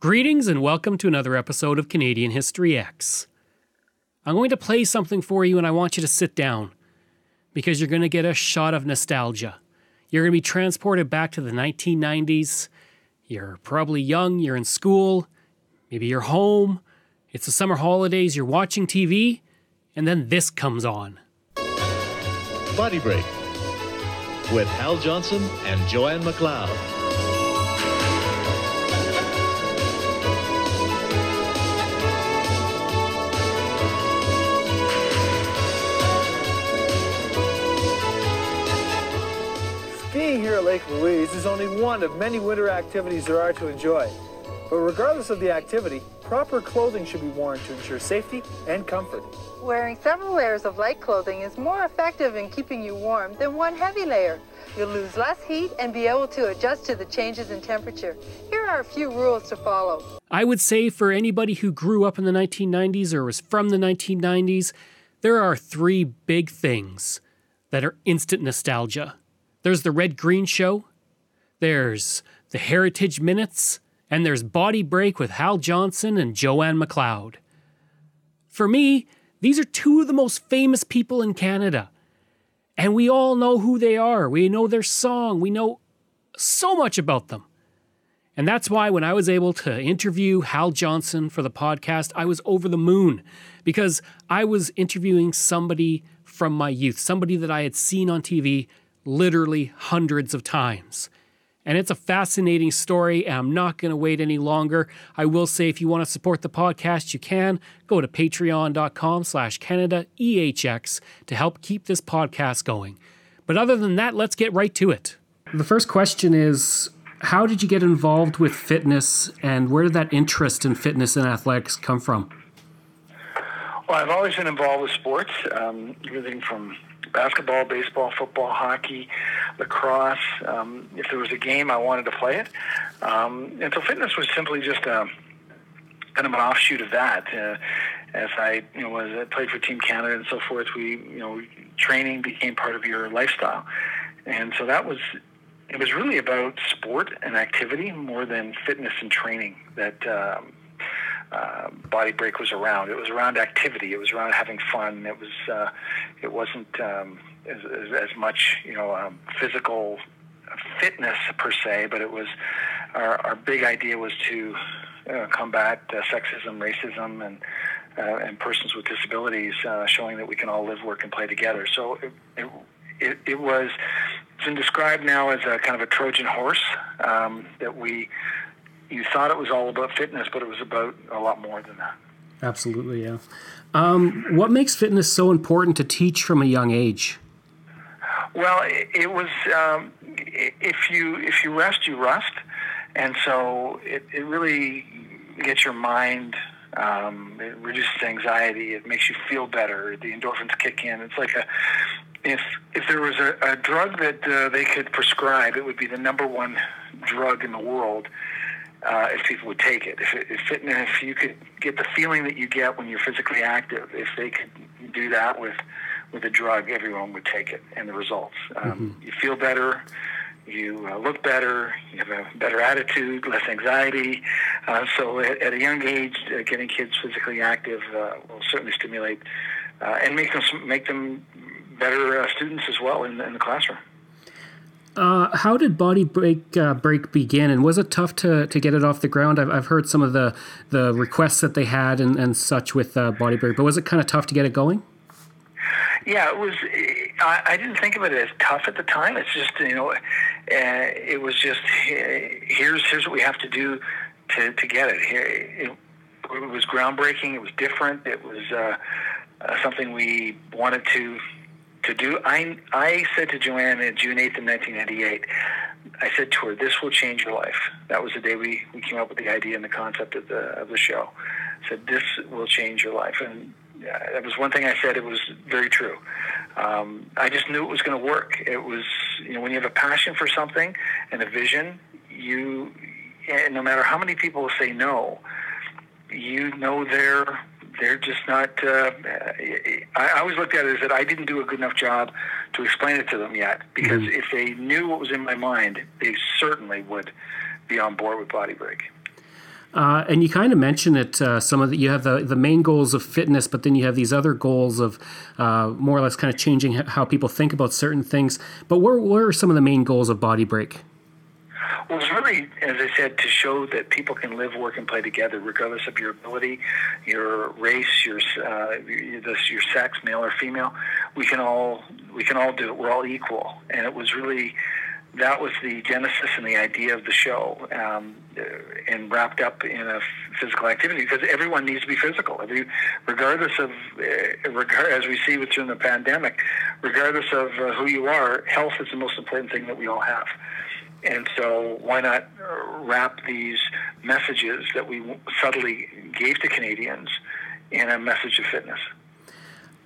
Greetings and welcome to another episode of Canadian History Ehx. I'm going to play something for you and I want you to sit down because you're going to get a shot of nostalgia. You're going to be transported back to the 1990s. You're probably young, you're in school, maybe you're home, it's the summer holidays, you're watching TV, and then this comes on. Body Break with Hal Johnson and Joanne McLeod. Skiing here at Lake Louise is only one of many winter activities there are to enjoy. But regardless of the activity, proper clothing should be worn to ensure safety and comfort. Wearing several layers of light clothing is more effective in keeping you warm than one heavy layer. You'll lose less heat and be able to adjust to the changes in temperature. Here are a few rules to follow. I would say for anybody who grew up in the 1990s or was from the 1990s, there are three big things that are instant nostalgia. There's the Red Green Show, there's the Heritage Minutes, and there's Body Break with Hal Johnson and Joanne McLeod. For me, these are two of the most famous people in Canada. And we all know who they are. We know their song. We know so much about them. And that's why when I was able to interview Hal Johnson for the podcast, I was over the moon because I was interviewing somebody from my youth, somebody that I had seen on TV literally hundreds of times. And it's a fascinating story, and I'm not going to wait any longer. I will say if you want to support the podcast, you can. Go to patreon.com slash Canada EHX to help keep this podcast going. But other than that, let's get right to it. The first question is How did you get involved with fitness, and where did that interest in fitness and athletics come from? Well, I've always been involved with sports, um, everything from basketball, baseball, football, hockey, lacrosse. Um, if there was a game, I wanted to play it. Um, and so fitness was simply just a kind of an offshoot of that. Uh, as I, you know, was I played for Team Canada and so forth, we, you know, training became part of your lifestyle, and so that was. It was really about sport and activity more than fitness and training that um, uh, Body Break was around. It was around activity. It was around having fun. It was. Uh, it wasn't um, as, as, as much, you know, um, physical fitness per se, but it was. Our, our big idea was to uh, combat uh, sexism, racism, and uh, and persons with disabilities, uh, showing that we can all live, work, and play together. So it, it, it, it was. It's been described now as a kind of a Trojan horse um, that we you thought it was all about fitness, but it was about a lot more than that. Absolutely, yeah. Um, what makes fitness so important to teach from a young age? Well, it, it was um, if you if you rest, you rust, and so it, it really gets your mind. Um, it reduces anxiety. It makes you feel better. The endorphins kick in. It's like a if if there was a, a drug that uh, they could prescribe, it would be the number one drug in the world uh, if people would take it. If, if fitness, if you could get the feeling that you get when you're physically active, if they could do that with with a drug, everyone would take it, and the results. Um, mm-hmm. You feel better. You uh, look better. You have a better attitude, less anxiety. Uh, so, at, at, a young age, uh, getting kids physically active uh, will certainly stimulate uh, and make them make them better students as well in, in the classroom. Uh, how did Body Break uh, Break begin, and was it tough to, to get it off the ground? I've, I've heard some of the, the requests that they had and, and such with uh, Body Break, but was it kind of tough to get it going? Yeah, it was. I, I didn't think of it as tough at the time. It's just you know, uh, it was just here's here's what we have to do to, to get it. Here, it, it was groundbreaking. It was different. It was uh, uh, something we wanted to to do. I I said to Joanne on June eighth, in nineteen ninety eight. I said to her, "This will change your life." That was the day we, we came up with the idea and the concept of the of the show. I said, "This will change your life," and that was one thing I said. It was very true. Um, I just knew it was going to work. It was, you know, when you have a passion for something and a vision, you, no matter how many people say no, you know they're they're just not. Uh, I, I always looked at it as that I didn't do a good enough job to explain it to them yet. Because mm-hmm. if they knew what was in my mind, they certainly would be on board with Body Break. Uh, and you kind of mentioned it. Uh, some of the, you have the the main goals of fitness, but then you have these other goals of uh, more or less kind of changing how people think about certain things. But what, what are some of the main goals of Body Break? Well, it's really, as I said, to show that people can live, work, and play together, regardless of your ability, your race, your uh, your sex, male or female. We can all we can all do it. We're all equal, and it was really that was the genesis and the idea of the show, um, and wrapped up in a physical activity because everyone needs to be physical. Every, regardless of, uh, regard, as we see during the pandemic, regardless of uh, who you are, health is the most important thing that we all have. And so, why not wrap these messages that we subtly gave to Canadians in a message of fitness?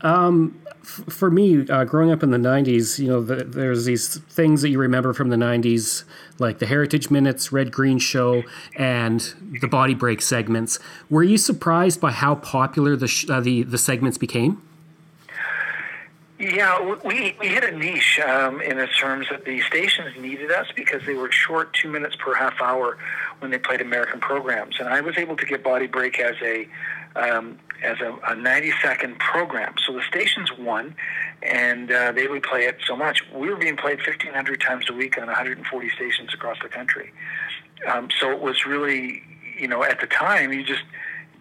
Um, f- for me, uh, growing up in the '90s, you know, the, there's these things that you remember from the '90s, like the Heritage Minutes, Red Green Show, and the Body Break segments. Were you surprised by how popular the sh- uh, the the segments became? Yeah, we, we hit a niche um, in the terms that the stations needed us because they were short two minutes per half hour when they played American programs, and I was able to get Body Break as a um, as a, a 90 second program. So the stations won, and uh, they would play it so much. We were being played 1,500 times a week on 140 stations across the country. Um, so it was really, you know, at the time, you just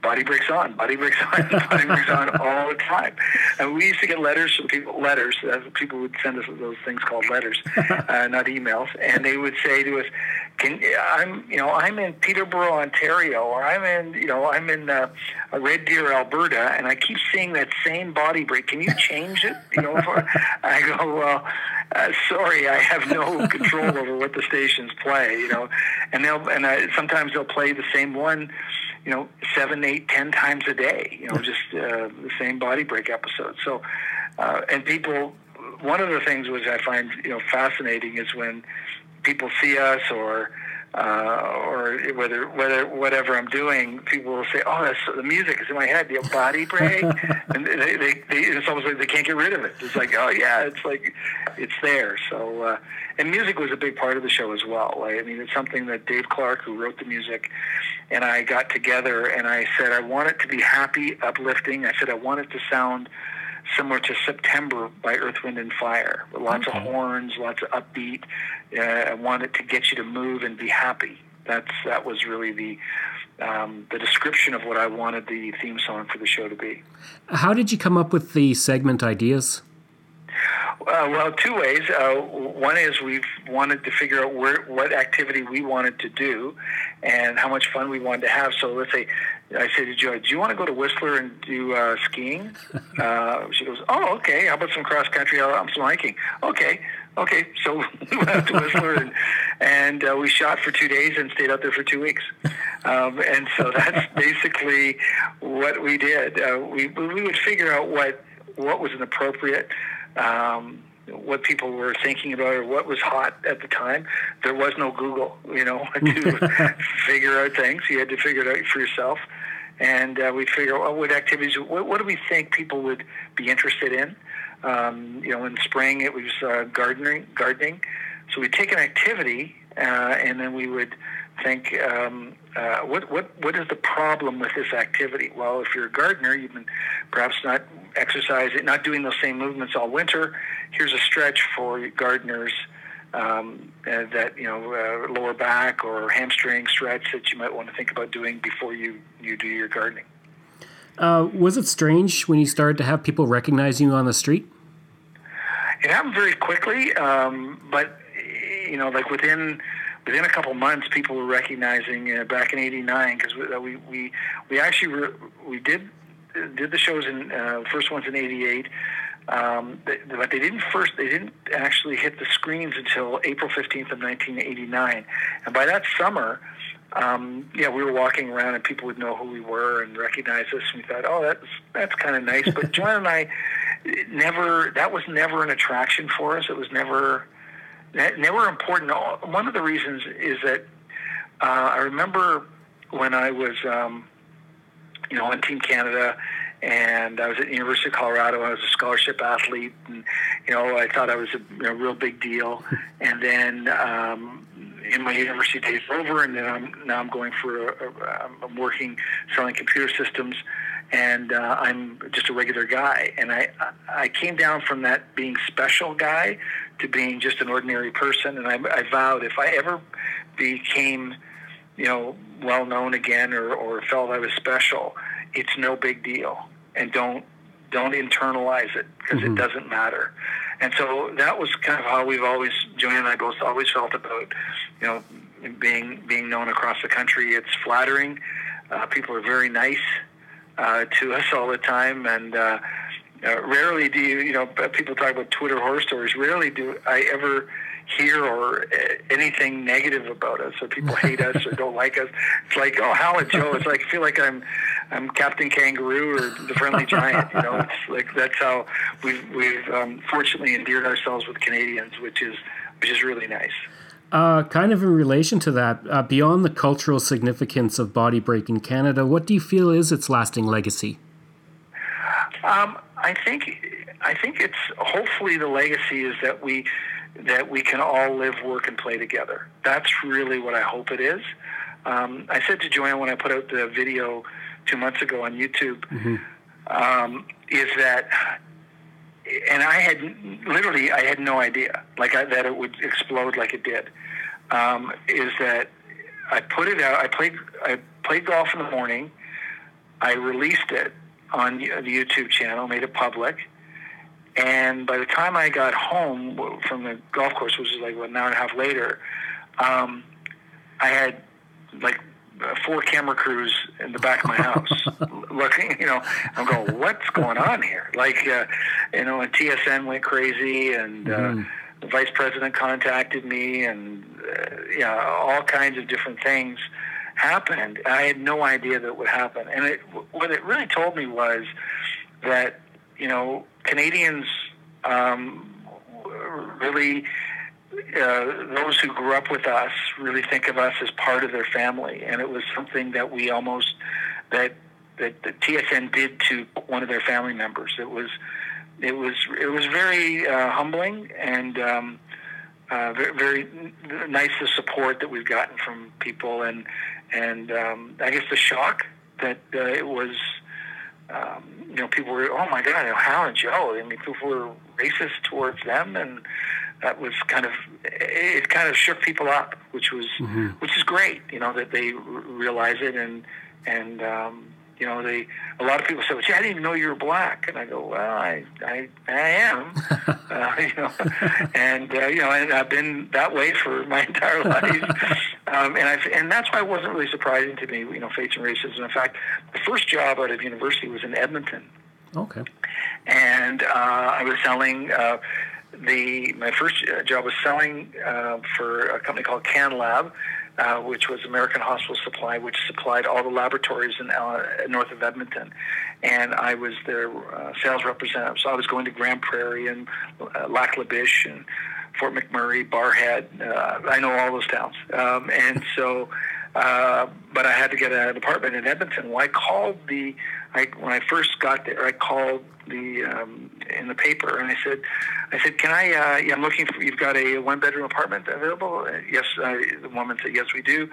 body breaks on, body breaks on, body breaks on all the time. And we used to get letters from people, letters, uh, people would send us those things called letters, uh, not emails, and they would say to us, can, I'm, you know, I'm in Peterborough, Ontario, or I'm in, you know, I'm in uh, Red Deer, Alberta, and I keep seeing that same body break. Can you change it? You know, for, I go, well, uh, sorry, I have no control over what the stations play, you know, and they'll, and uh, sometimes they'll play the same one you know, seven, eight, ten times a day. You know, just uh, the same body break episode. So, uh, and people, one of the things which I find you know fascinating is when people see us or uh, or whether whether whatever I'm doing, people will say, "Oh, that's the music is in my head." The body break, and they, they, they, it's almost like they can't get rid of it. It's like, oh yeah, it's like it's there. So, uh, and music was a big part of the show as well. I mean, it's something that Dave Clark, who wrote the music, and I got together, and I said I want it to be happy, uplifting. I said I want it to sound similar to September by Earth, Wind, and Fire. Lots okay. of horns, lots of upbeat. Uh, I wanted to get you to move and be happy. That's that was really the um, the description of what I wanted the theme song for the show to be. How did you come up with the segment ideas? Uh, well, two ways. Uh, one is we've wanted to figure out where, what activity we wanted to do and how much fun we wanted to have. So let's say I say to Joy, "Do you want to go to Whistler and do uh, skiing?" Uh, she goes, "Oh, okay. How about some cross country? I'm some hiking." Okay, okay. So we went out to Whistler and, and uh, we shot for two days and stayed out there for two weeks. Um, and so that's basically what we did. Uh, we we would figure out what what was an appropriate um, what people were thinking about or what was hot at the time. There was no Google, you know, to figure out things. You had to figure it out for yourself. And uh, we'd figure out what activities, what, what, do we think people would be interested in? Um, you know, in spring it was uh, gardening. Gardening. So we'd take an activity and then we would think, um, uh, what, what, what is the problem with this activity? Well, if you're a gardener, you've been perhaps not exercising, not doing those same movements all winter. Here's a stretch for gardeners um, uh, that, you know, uh, lower back or hamstring stretch that you might want to think about doing before you, you do your gardening. Uh, was it strange when you started to have people recognize you on the street? It happened very quickly, um, but you know, like within within a couple months, people were recognizing uh, back in '89 because we, uh, we we we actually re- we did did the shows in uh, first ones in '88. Um, but they didn't first. They didn't actually hit the screens until April 15th of 1989. And by that summer, um, yeah, we were walking around and people would know who we were and recognize us. And we thought, oh, that's that's kind of nice. But John and I never. That was never an attraction for us. It was never never important. One of the reasons is that uh, I remember when I was, um, you know, on Team Canada and I was at the University of Colorado. I was a scholarship athlete, and you know I thought I was a you know, real big deal. And then um, in my university days over, and then I'm now I'm going for a, a, I'm working selling computer systems, and uh, I'm just a regular guy. And I I came down from that being special guy to being just an ordinary person, and I, I vowed if I ever became you know well known again or, or felt I was special, it's no big deal and don't don't internalize it because mm-hmm. it doesn't matter. And so that was kind of how we've always Joanne and I both always felt about you know being being known across the country. It's flattering. Uh, people are very nice uh, to us all the time, and uh, uh, rarely do you you know people talk about Twitter horror stories. Rarely do I ever hear or uh, anything negative about us or people hate us or don't like us. It's like, oh, Hal and Joe. It's like I feel like I'm I'm Captain Kangaroo or the Friendly Giant. You know, it's like that's how we've we've um, fortunately endeared ourselves with Canadians, which is which is really nice. Uh, kind of in relation to that, uh, beyond the cultural significance of body break in Canada, what do you feel is its lasting legacy? Um, I think I think it's hopefully the legacy is that we that we can all live, work, and play together. That's really what I hope it is. Um, I said to Joanne when I put out the video two months ago on YouTube, mm-hmm. um, is that, and I had literally I had no idea like I, that it would explode like it did. Um, is that I put it out. I played I played golf in the morning. I released it on the YouTube channel, made it public, and by the time I got home from the golf course, which was like an hour and a half later, um, I had like four camera crews in the back of my house looking, you know, I'm going, what's going on here? Like, uh, you know, and TSN went crazy and, uh, mm. the vice president contacted me and, uh, yeah, all kinds of different things happened. I had no idea that would happen. And it, what it really told me was that, you know, Canadians um, really, uh, those who grew up with us really think of us as part of their family, and it was something that we almost that that the TSN did to one of their family members. It was it was it was very uh, humbling and um, uh, very, very nice the support that we've gotten from people and and um, I guess the shock that uh, it was um, you know, people were, oh my God, you know, Hal and Joe. I mean, people were racist towards them, and that was kind of it. Kind of shook people up, which was mm-hmm. which is great. You know, that they realize it and and um, you know, they a lot of people say, "Well, gee, I didn't even know you were black," and I go, "Well, I I, I am," uh, you know, and uh, you know, and I've been that way for my entire life, um, and I and that's why it wasn't really surprising to me, you know, facing racism. In fact, the first job out of university was in Edmonton. Okay. And uh, I was selling. Uh, the my first job was selling uh, for a company called CanLab, uh, which was American Hospital Supply, which supplied all the laboratories in uh, north of Edmonton. And I was their uh, sales representative. So I was going to Grande Prairie and uh, Lac La Biche and Fort McMurray, Barrhead. Uh, I know all those towns. Um, and so, uh, but I had to get an apartment in Edmonton. Well, I called the, I, when I first got there, I called the um, in the paper, and I said, I said, can I? Uh, yeah, I'm looking for. You've got a one bedroom apartment available? Uh, yes. Uh, the woman said, yes, we do.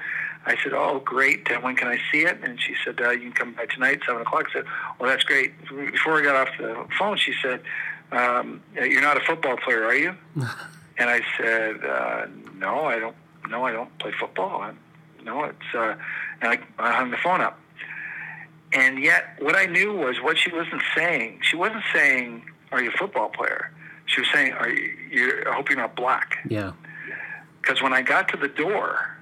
I said, oh, great. Uh, when can I see it? And she said, uh, you can come by tonight, seven o'clock. I said, well, that's great. Before I got off the phone, she said, um, you're not a football player, are you? and I said, uh, no, I don't. No, I don't play football. I'm, no, it's. Uh, and I, I hung the phone up. And yet, what I knew was what she wasn't saying. She wasn't saying, "Are you a football player?" She was saying, "Are you? you I hope you're not black." Yeah. Because when I got to the door,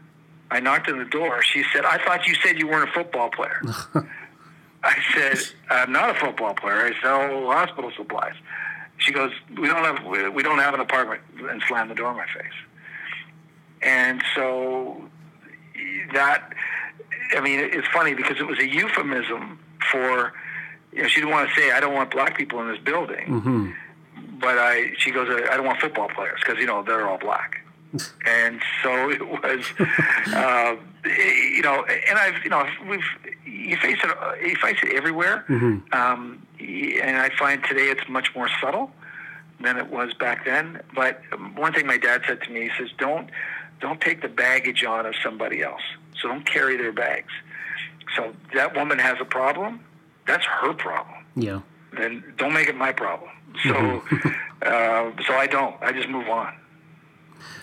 I knocked on the door. She said, "I thought you said you weren't a football player." I said, I'm not a football player. I sell hospital supplies. She goes, we don't have we, we don't have an apartment, and slammed the door in my face. And so that, I mean, it's funny because it was a euphemism for, you know, she didn't want to say, I don't want black people in this building. Mm-hmm. But I, she goes, I don't want football players because, you know, they're all black. and so it was, uh, you know, and I've, you know, we've, you face it, you face it everywhere. Mm-hmm. Um, and I find today it's much more subtle than it was back then. But one thing my dad said to me, he says, don't, don't take the baggage on of somebody else. So don't carry their bags. So that woman has a problem. That's her problem. Yeah. Then don't make it my problem. So, uh, so I don't. I just move on.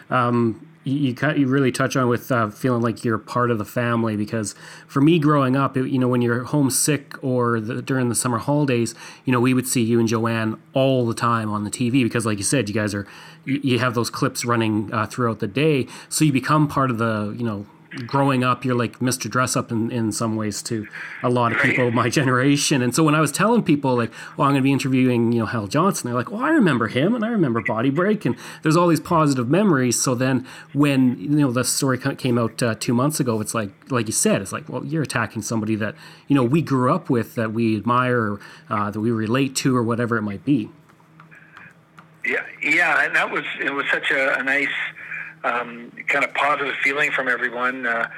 Um, you, you, really touch on with uh, feeling like you're part of the family because for me growing up, it, you know, when you're homesick or the, during the summer holidays, you know, we would see you and Joanne all the time on the TV because, like you said, you guys are you, you have those clips running uh, throughout the day, so you become part of the you know growing up, you're like Mr. Dressup in, in some ways to a lot of people of my generation. And so when I was telling people like, well, I'm going to be interviewing, you know, Hal Johnson, they're like, well, I remember him and I remember Body Break. And there's all these positive memories. So then when, you know, the story came out uh, two months ago, it's like, like you said, it's like, well, you're attacking somebody that, you know, we grew up with, that we admire, or, uh, that we relate to, or whatever it might be. Yeah. Yeah. And that was, it was such a, a nice, um, kind of positive feeling from everyone. Uh,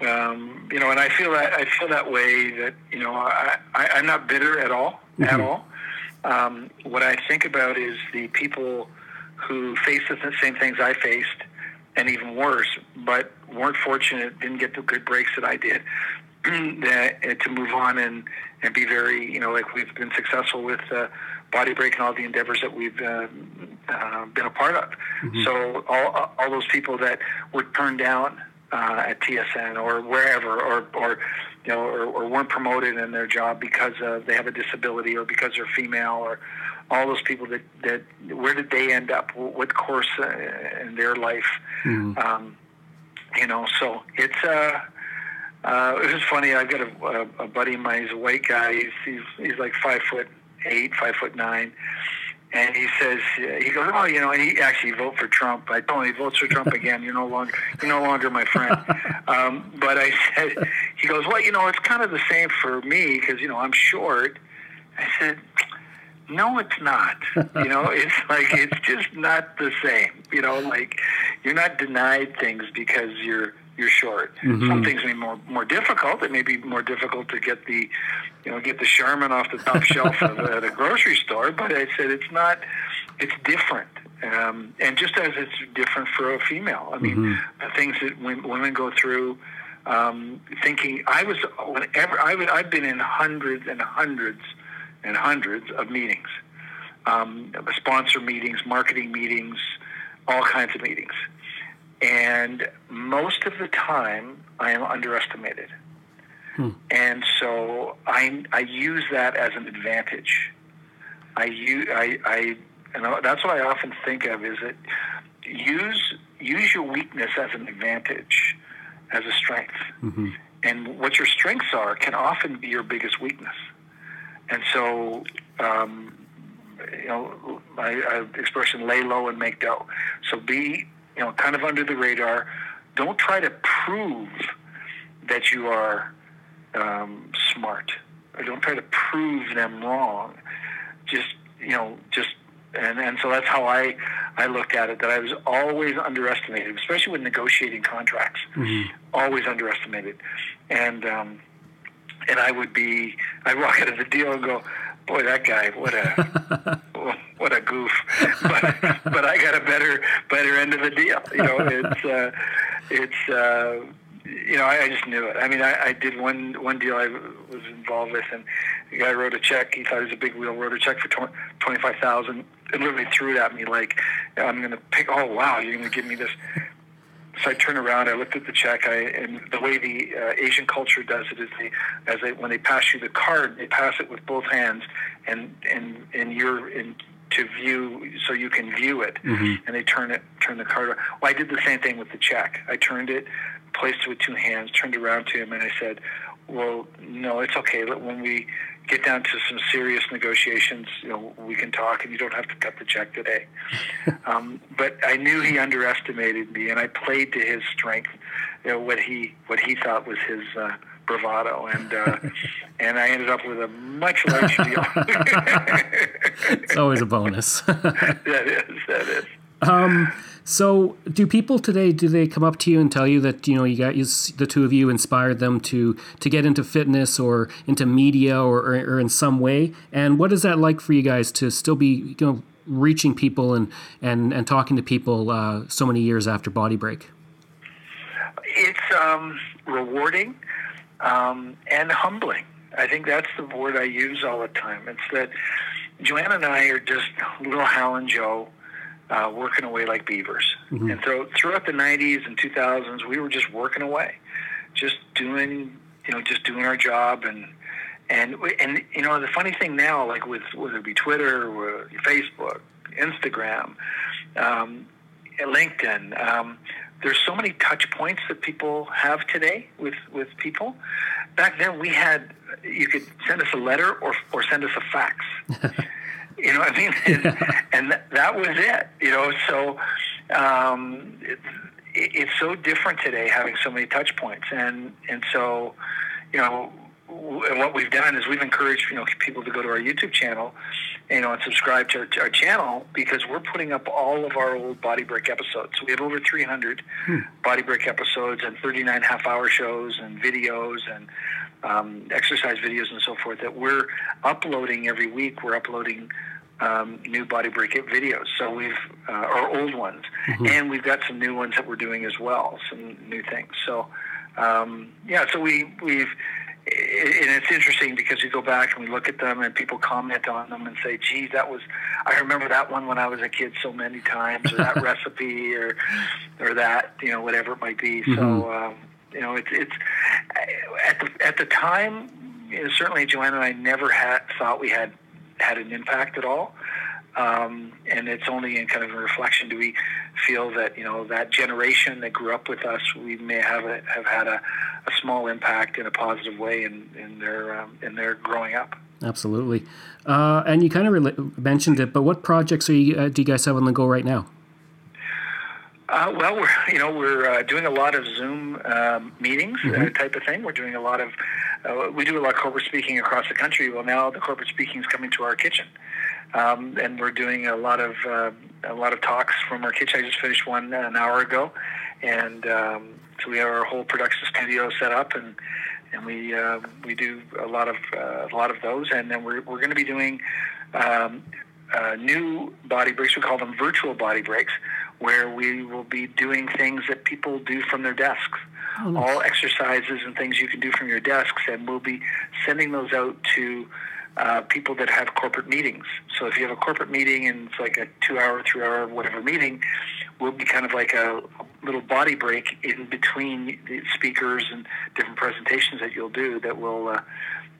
um, you know, and I feel that I feel that way. That you know, I, I am not bitter at all, mm-hmm. at all. Um, what I think about is the people who faced the same things I faced, and even worse, but weren't fortunate, didn't get the good breaks that I did, that, to move on and and be very, you know, like we've been successful with. Uh, body break and all the endeavors that we've uh, uh, been a part of. Mm-hmm. So all, all those people that were turned down uh, at TSN or wherever, or, or you know, or, or weren't promoted in their job because uh, they have a disability or because they're female, or all those people that, that where did they end up? What course uh, in their life? Mm-hmm. Um, you know, so it's. Uh, uh, it was funny. I've got a, a, a buddy of mine. He's a white guy. He's, he's he's like five foot eight, five foot nine. And he says, he goes, oh, you know, and he actually vote for Trump. I told him he votes for Trump again. You're no longer, you're no longer my friend. Um, but I said, he goes, well, you know, it's kind of the same for me because you know I'm short. I said, no, it's not. You know, it's like it's just not the same. You know, like you're not denied things because you're you're short. Mm-hmm. Some things may be more more difficult. It may be more difficult to get the, you know, get the Charmin off the top shelf of, at a grocery store. But I said it's not. It's different, um, and just as it's different for a female. I mean, mm-hmm. the things that women go through. Um, thinking I was whenever I would, I've been in hundreds and hundreds and hundreds of meetings, um, sponsor meetings, marketing meetings, all kinds of meetings and most of the time I am underestimated. Hmm. And so I, I use that as an advantage. I, use, I, I, and that's what I often think of is that use, use your weakness as an advantage, as a strength. Mm-hmm. And what your strengths are can often be your biggest weakness. And so, um, you know, my uh, expression lay low and make dough. So be you know, kind of under the radar. Don't try to prove that you are um, smart. Or don't try to prove them wrong. Just you know, just and and so that's how I I looked at it. That I was always underestimated, especially with negotiating contracts. Mm-hmm. Always underestimated, and um, and I would be I'd walk out of the deal and go, boy, that guy, what a what a goof. But but I got a better better end of the deal. You know, it's uh, it's uh, you know I, I just knew it. I mean, I, I did one one deal I was involved with, and the guy wrote a check. He thought it was a big wheel. Wrote a check for twenty five thousand, and literally threw it at me like, "I'm going to pick. Oh wow, you're going to give me this." so I turned around, I looked at the check, I, and the way the uh, Asian culture does it is they, as they, when they pass you the card, they pass it with both hands, and and and you're in to view, so you can view it, mm-hmm. and they turn it, turn the card. Around. Well, I did the same thing with the check. I turned it, placed it with two hands, turned around to him, and I said, well, no, it's okay. When we get down to some serious negotiations, you know, we can talk, and you don't have to cut the check today. um, but I knew he underestimated me, and I played to his strength, you know, what he what he thought was his uh, bravado, and uh, and I ended up with a much larger deal. it's always a bonus. that is, that is. Um, so, do people today do they come up to you and tell you that you know you got you, the two of you inspired them to to get into fitness or into media or, or, or in some way? And what is that like for you guys to still be you know reaching people and and and talking to people uh, so many years after Body Break? It's um, rewarding um, and humbling. I think that's the word I use all the time. It's that Joanne and I are just little Hal and Joe uh, working away like beavers. Mm-hmm. And so throughout the 90s and 2000s, we were just working away, just doing, you know, just doing our job. And, and, and you know, the funny thing now, like with whether it be Twitter or Facebook, Instagram, um, LinkedIn, um, there's so many touch points that people have today with, with people. Back then, we had you could send us a letter or, or send us a fax. You know what I mean? And, and th- that was it. You know, so um, it, it's so different today having so many touch points, and and so you know and what we've done is we've encouraged you know people to go to our YouTube channel, you know, and subscribe to, to our channel because we're putting up all of our old Body Break episodes. We have over 300 hmm. Body Break episodes and 39 half-hour shows and videos and um, exercise videos and so forth that we're uploading every week. We're uploading um, new body break videos. So we've uh, our old ones, mm-hmm. and we've got some new ones that we're doing as well. Some new things. So um, yeah, so we we've and it's interesting because you go back and we look at them and people comment on them and say, "Geez, that was I remember that one when I was a kid so many times, or that recipe, or or that you know whatever it might be." Mm-hmm. So um, you know, it's it's at the at the time. You know, certainly, Joanne and I never had thought we had had an impact at all. Um, and it's only in kind of a reflection do we feel that you know that generation that grew up with us we may have a, have had a, a small impact in a positive way in, in their um, in their growing up. Absolutely, uh, and you kind of mentioned it, but what projects are you uh, do you guys have on the go right now? Uh, well, we're you know we're uh, doing a lot of Zoom um, meetings uh, mm-hmm. uh, type of thing. We're doing a lot of uh, we do a lot of corporate speaking across the country. Well, now the corporate speaking is coming to our kitchen, um, and we're doing a lot of uh, a lot of talks from our kitchen. I just finished one an hour ago, and um, so we have our whole production studio set up and. And we we do a lot of a lot of those, and then we're we're going to be doing um, new body breaks. We call them virtual body breaks, where we will be doing things that people do from their desks. Oh, nice. All exercises and things you can do from your desks, and we'll be sending those out to uh, people that have corporate meetings. So if you have a corporate meeting and it's like a two-hour, three-hour, whatever meeting, we'll be kind of like a little body break in between the speakers and different presentations that you'll do that will uh,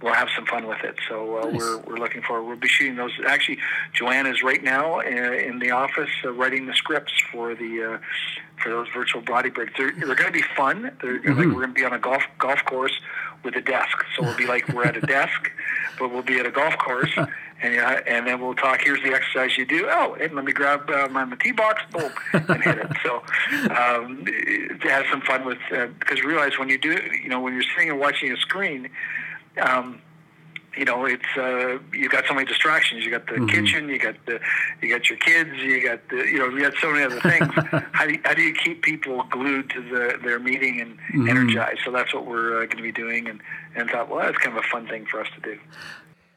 we'll have some fun with it. So uh, nice. we're, we're looking forward. We'll be shooting those. Actually, Joanne is right now in, uh, in the office uh, writing the scripts for the uh, for those virtual body breaks. They're, they're going to be fun. They're mm-hmm. like we're going to be on a golf golf course with a desk. So we'll be like we're at a desk, but we'll be at a golf course. And, uh, and then we'll talk. Here's the exercise you do. Oh, and let me grab uh, my, my tee box, boom, and hit it. So um, to have some fun with uh, because realize when you do, you know, when you're sitting and watching a screen, um, you know, it's uh, you got so many distractions. You got the mm-hmm. kitchen, you got the, you got your kids, you got the, you know, you got so many other things. how do you, how do you keep people glued to the their meeting and mm-hmm. energized? So that's what we're uh, going to be doing, and and thought, well, that's kind of a fun thing for us to do.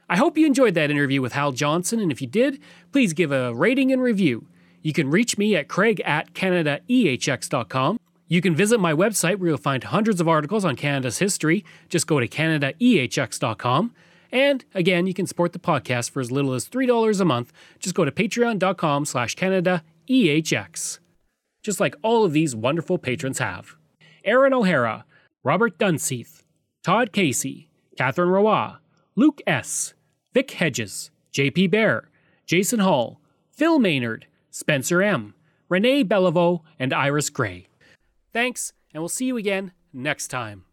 I hope you enjoyed that interview with Hal Johnson, and if you did, please give a rating and review. You can reach me at craig at canadaehx.com. You can visit my website where you'll find hundreds of articles on Canada's history. Just go to canadaehx.com. And again, you can support the podcast for as little as $3 a month. Just go to patreon.com slash canadaehx. Just like all of these wonderful patrons have. Aaron O'Hara, Robert Dunseith, Todd Casey, Catherine Roy, Luke S., Vic Hedges, JP Bear, Jason Hall, Phil Maynard, Spencer M., Renee Beliveau, and Iris Gray. Thanks, and we'll see you again next time.